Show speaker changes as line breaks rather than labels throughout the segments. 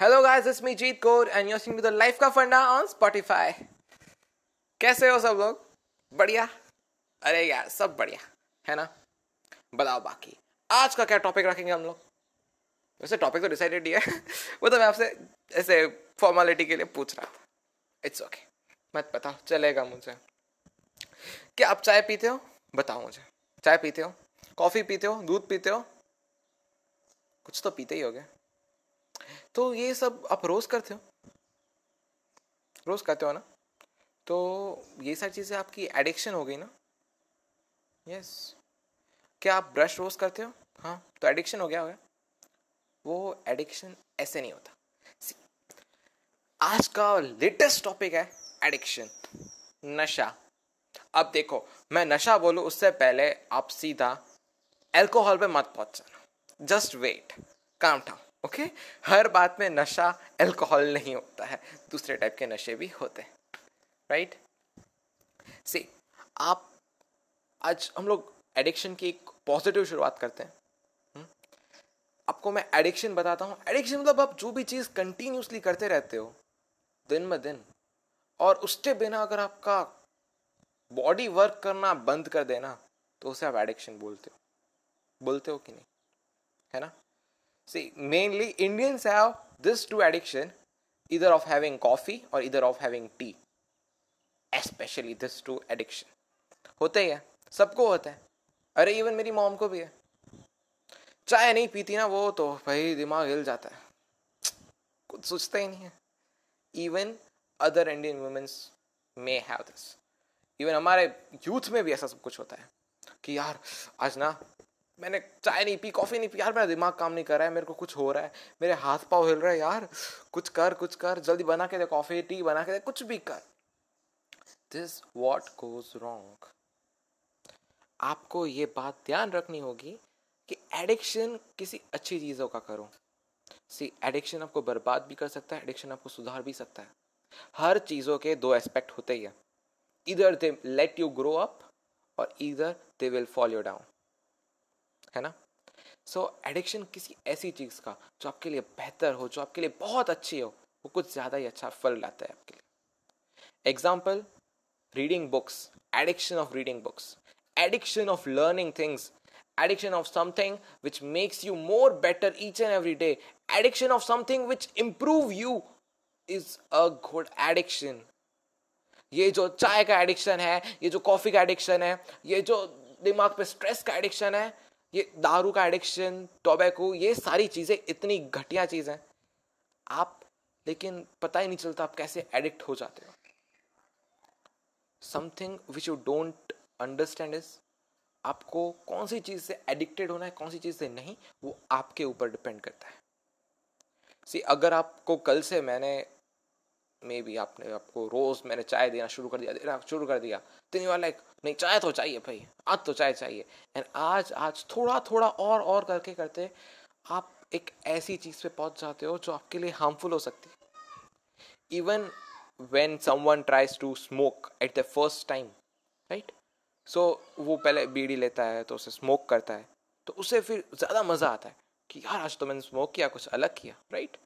Hello guys it's me Jeet code and you listening the life का फंडा on Spotify कैसे हो सब लोग? बढ़िया? अरे यार, सब बढ़िया, है ना? बताओ बाकी। आज का क्या टॉपिक रखेंगे हम लोग? वैसे टॉपिक तो डिसाइडेड ही है। वो तो मैं आपसे ऐसे फॉर्मेलिटी के लिए पूछ रहा था। इट्स ओके मत बताओ, चलेगा मुझे। क्या आप चाय पीते हो? बताओ मुझे। चाय पीते हो? कॉफ़ी पीते हो? दूध पीते हो? कुछ तो पीते ही हो होगे। तो ये सब आप रोज करते हो? रोज करते हो ना? तो ये सारी चीज़ें आपकी एडिक्शन हो गई ना? यस क्या आप ब्रश रोज करते हो? हाँ तो एडिक्शन हो गया होगा। वो एडिक्शन ऐसे नहीं होता। आज का लेटेस्ट टॉपिक है एडिक्शन नशा। अब देखो, मैं नशा बोलूँ, उससे पहले आप सीधा एल्कोहल पे मत पहुँच जाना just wait calm down okay हर बात में नशा एल्कोहल नहीं होता है। दूसरे टाइप के नशे भी होते हैं। राइट सी आप, आज हम लोग एडिक्शन की एक पॉजिटिव शुरुआत करते हैं? हम्म? आपको मैं एडिक्शन बताता हूँ। एडिक्शन मतलब आप जो भी चीज़ कंटिन्यूसली करते रहते हो, दिन ब दिन, और उसके बिना अगर आपका बॉडी वर्क करना बंद कर देना तो उसे आप एडिक्शन बोलते हो। बोलते हो कि नहीं? है ना? See, mainly Indians have this two addiction either of having coffee or either of having tea. Especially this two addiction. होते ही है सबको होता है अरे इवन मेरी मॉम को भी है चाय नहीं पीती ना वो तो भाई दिमाग हिल जाता है कुछ सोचता ही नहीं है even other Indian women's may have this even हमारे यूथ में भी ऐसा सब कुछ होता है कि यार आज ना मैंने चाय नहीं पी, कॉफ़ी नहीं पी। यार, मेरा दिमाग काम नहीं कर रहा है, मेरे को कुछ हो रहा है। मेरे हाथ पाँव हिल रहे हैं यार। कुछ कर कुछ कर, जल्दी बना के दे कॉफ़ी, टी बना के दे, कुछ भी कर। दिस वॉट गोज रॉन्ग आपको ये बात ध्यान रखनी होगी कि एडिक्शन किसी अच्छी चीज़ों का करो। सी एडिक्शन आपको बर्बाद भी कर सकता है एडिक्शन आपको सुधार भी सकता है। हर चीज़ों के दो एस्पेक्ट होते ही है। इधर they let you grow up और इधर दे विल फॉल डाउन है ना? सो so, एडिक्शन किसी ऐसी चीज़ का जो आपके लिए बेहतर हो जो आपके लिए बहुत अच्छी हो वो कुछ ज़्यादा ही अच्छा फल लाता है आपके लिए। Example reading books addiction of reading books addiction of learning things addiction of something which makes you more better each and every day addiction of something which improve you is a good addiction. ये जो चाय का addiction है ये जो coffee का addiction है ये जो दिमाग पे स्ट्रेस का एडिक्शन है ये दारू का एडिक्शन, टोबैको, ये सारी चीज़ें इतनी घटिया चीज़ हैं। आप, लेकिन पता ही नहीं चलता आप कैसे एडिक्ट हो जाते हो। Something which you don't understand is आपको कौन सी चीज़ से एडिक्टेड होना है, कौन सी चीज़ से नहीं, वो आपके ऊपर डिपेंड करता है। सी अगर आपको कल से मैंने मे बी आपने आपको रोज मैंने चाय देना शुरू कर दिया, देना शुरू कर दिया। तो यू लाइक नहीं, चाय तो चाहिए भाई, आज तो चाय चाहिए। एंड आज आज थोड़ा थोड़ा और और करके, करते आप एक ऐसी चीज़ पे पहुँच जाते हो जो आपके लिए हार्मफुल हो सकती है। Even when someone tries to smoke at the first time right so वो पहले बीड़ी लेता है तो उसे स्मोक करता है। तो उसे फिर ज़्यादा मज़ा आता है कि यार, आज तो मैंने स्मोक किया, कुछ अलग किया right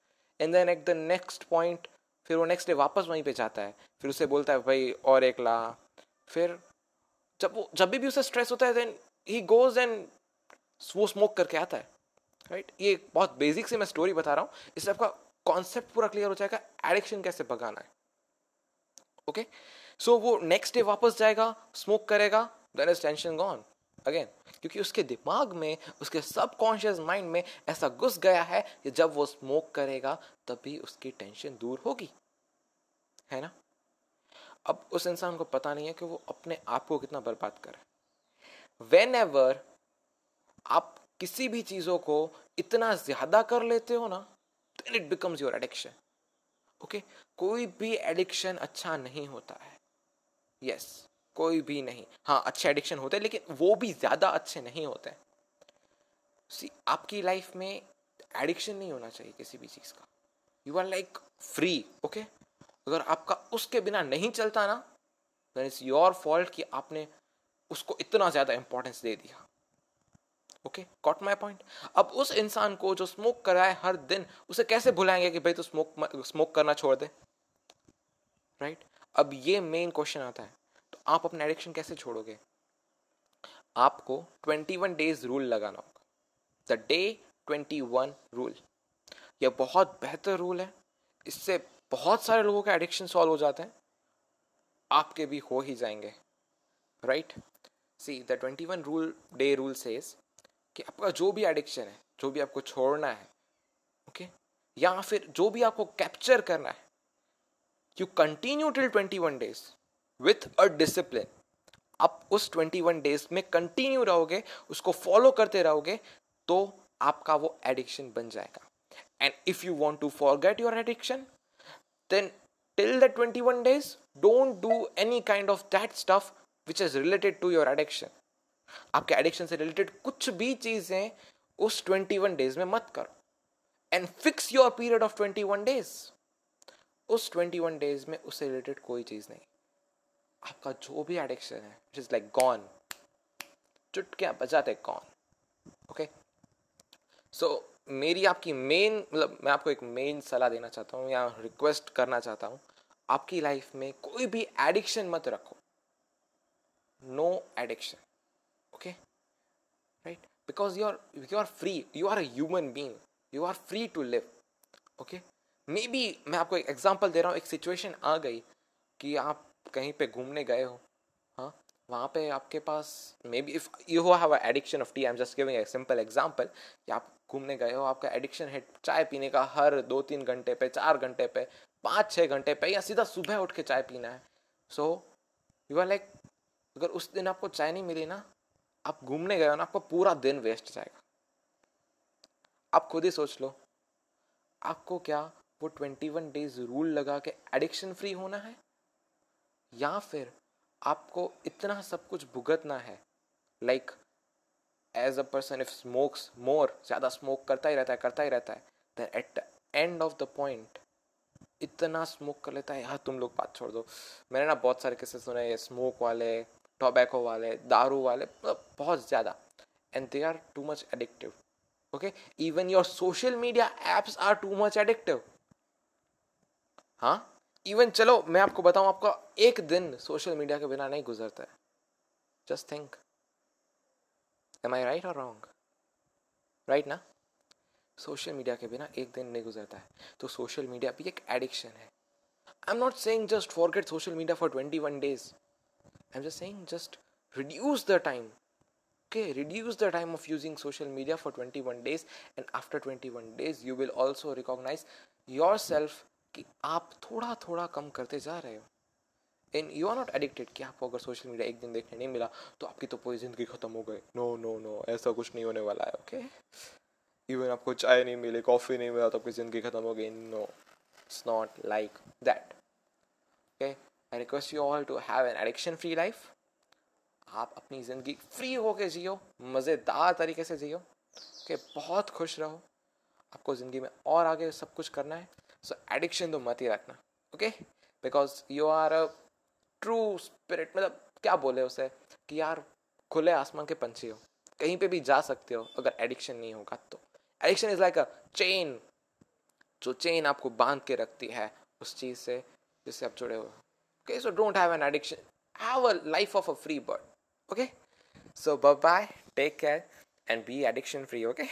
and then at the next point फिर वो नेक्स्ट डे वापस वहीं पे जाता है। फिर उसे बोलता है भाई और एक ला। फिर जब वो जब भी उसे स्ट्रेस होता है देन ही गोज एंड वो स्मोक करके आता है। Right right? ये बहुत बेसिक से मैं स्टोरी बता रहा हूँ। इससे आपका कॉन्सेप्ट पूरा क्लियर हो जाएगा एडिक्शन कैसे भगाना है। Okay okay? सो so, वो नेक्स्ट डे वापस जाएगा स्मोक करेगा then is tension gone again क्योंकि उसके दिमाग में उसके सबकॉन्शियस माइंड में ऐसा घुस गया है कि जब वो स्मोक करेगा तभी उसकी टेंशन दूर होगी। है ना? अब उस इंसान को पता नहीं है कि वो अपने आप को कितना बर्बाद करे वेन एवर आप किसी भी चीज़ों को इतना ज़्यादा कर लेते हो ना तो it becomes your addiction okay कोई भी एडिक्शन अच्छा नहीं होता है। यस yes, कोई भी नहीं। हाँ अच्छे एडिक्शन होते हैं, लेकिन वो भी ज़्यादा अच्छे नहीं होते सी आपकी लाइफ में एडिक्शन नहीं होना चाहिए किसी भी चीज़ का। You are like free okay अगर आपका उसके बिना नहीं चलता ना देन इट्स योर फॉल्ट कि आपने उसको इतना ज़्यादा इंपॉर्टेंस दे दिया। ओके कॉट माई पॉइंट अब उस इंसान को जो स्मोक कर रहा है हर दिन, उसे कैसे भुलाएँगे कि भाई तू स्मोक स्मोक करना छोड़ दे? Right right? अब ये मेन क्वेश्चन आता है। आप अपना एडिक्शन कैसे छोड़ोगे? आपको 21 डेज़ रूल लगाना होगा। The day 21 rule. यह बहुत बेहतर रूल है। इससे बहुत सारे लोगों के एडिक्शन सॉल्व हो जाते हैं। आपके भी हो ही जाएँगे। Right? See the 21 rule day rule says कि आपका जो भी एडिक्शन है, जो भी आपको छोड़ना है ओके okay? या फिर जो भी आपको कैप्चर करना है you continue till 21 days with a discipline आप उस 21 डेज़ में कंटिन्यू रहोगे, उसको फॉलो करते रहोगे तो आपका वो एडिक्शन बन जाएगा. And if you want to forget your addiction then till the 21 days don't do any kind of that stuff which is related to your addiction आपके एडिक्शन से रिलेटेड कुछ भी चीज़ें उस 21 डेज़ में मत करो. And fix your period of 21 days उस 21 डेज़ में उससे रिलेटेड कोई चीज़ नहीं. आपका जो भी एडिक्शन है इट इज़ लाइक गॉन चुटकियाँ बजाते कौन ओके सो मेरी आपकी मेन मतलब मैं आपको एक मेन सलाह देना चाहता हूँ या रिक्वेस्ट करना चाहता हूँ, आपकी लाइफ में कोई भी एडिक्शन मत रखो. No addiction okay? Right? Because you are you are free. You are a human being. You are free to live. Okay? Maybe मैं आपको एक एग्ज़ाम्पल दे रहा हूँ. एक सिचुएशन आ गई कि आप कहीं पे घूमने गए हो? हाँ वहाँ पे आपके पास maybe if you have addiction of tea I am just giving a simple example कि आप घूमने गए हो, आपका एडिक्शन है चाय पीने का, हर दो तीन घंटे पे, चार घंटे पे पाँच छः घंटे पे या सीधा सुबह उठ के चाय पीना है। सो यू आर लाइक अगर उस दिन आपको चाय नहीं मिली ना, आप घूमने गए हो ना, आपका पूरा दिन वेस्ट जाएगा। आप खुद ही सोच लो, आपको क्या वो ट्वेंटी वन डेज़ रूल लगा के एडिक्शन फ्री होना है? या फिर आपको इतना सब कुछ भुगतना है like as a person if smokes more ज़्यादा स्मोक करता ही रहता है, करता ही रहता है then at the end of the point इतना स्मोक कर लेता है, यार, तुम लोग बात छोड़ दो। मैंने ना बहुत सारे किस्से सुने ये स्मोक वाले टोबैको वाले, दारू वाले मतलब बहुत ज़्यादा and they are too much addictive okay even your social media apps are too much addictive हाँ? इवन चलो मैं आपको बताऊँ आपका एक दिन सोशल मीडिया के बिना नहीं गुजरता है। Just think am I right और रॉन्ग राइट ना? सोशल मीडिया के बिना एक दिन नहीं गुजरता है। तो सोशल मीडिया भी एक एडिक्शन है। I am not saying just forget social media for twenty one days I'm just saying just reduce the time. Okay, reduce the time of using social media for 21 days and after 21 days you will also recognize yourself कि आप थोड़ा थोड़ा कम करते जा रहे हो। And you are not addicted कि आपको अगर सोशल मीडिया एक दिन देखने नहीं मिला तो आपकी तो पूरी ज़िंदगी ख़त्म हो गई। नो नो नो ऐसा कुछ नहीं होने वाला है ओके इवन आपको चाय नहीं मिले कॉफ़ी नहीं मिला तो आपकी ज़िंदगी ख़त्म हो गई। No it's not like that okay I request you all to have an addiction free life आप अपनी ज़िंदगी फ्री होके जियो, मज़ेदार तरीके से जियो कि बहुत खुश रहो। आपको ज़िंदगी में और आगे सब कुछ करना है। सो एडिक्शन तो मत ही रखना okay because you are a true spirit मतलब क्या बोले उसे कि यार खुले आसमान के पंछी हो कहीं पे भी जा सकते हो अगर एडिक्शन नहीं होगा तो addiction is like a chain जो चेन आपको बाँध के रखती है उस चीज़ से जिससे आप जुड़े हो okay so don't an addiction. Have a life of a free bird. Okay, so bye bye, take care, and be addiction free. Okay.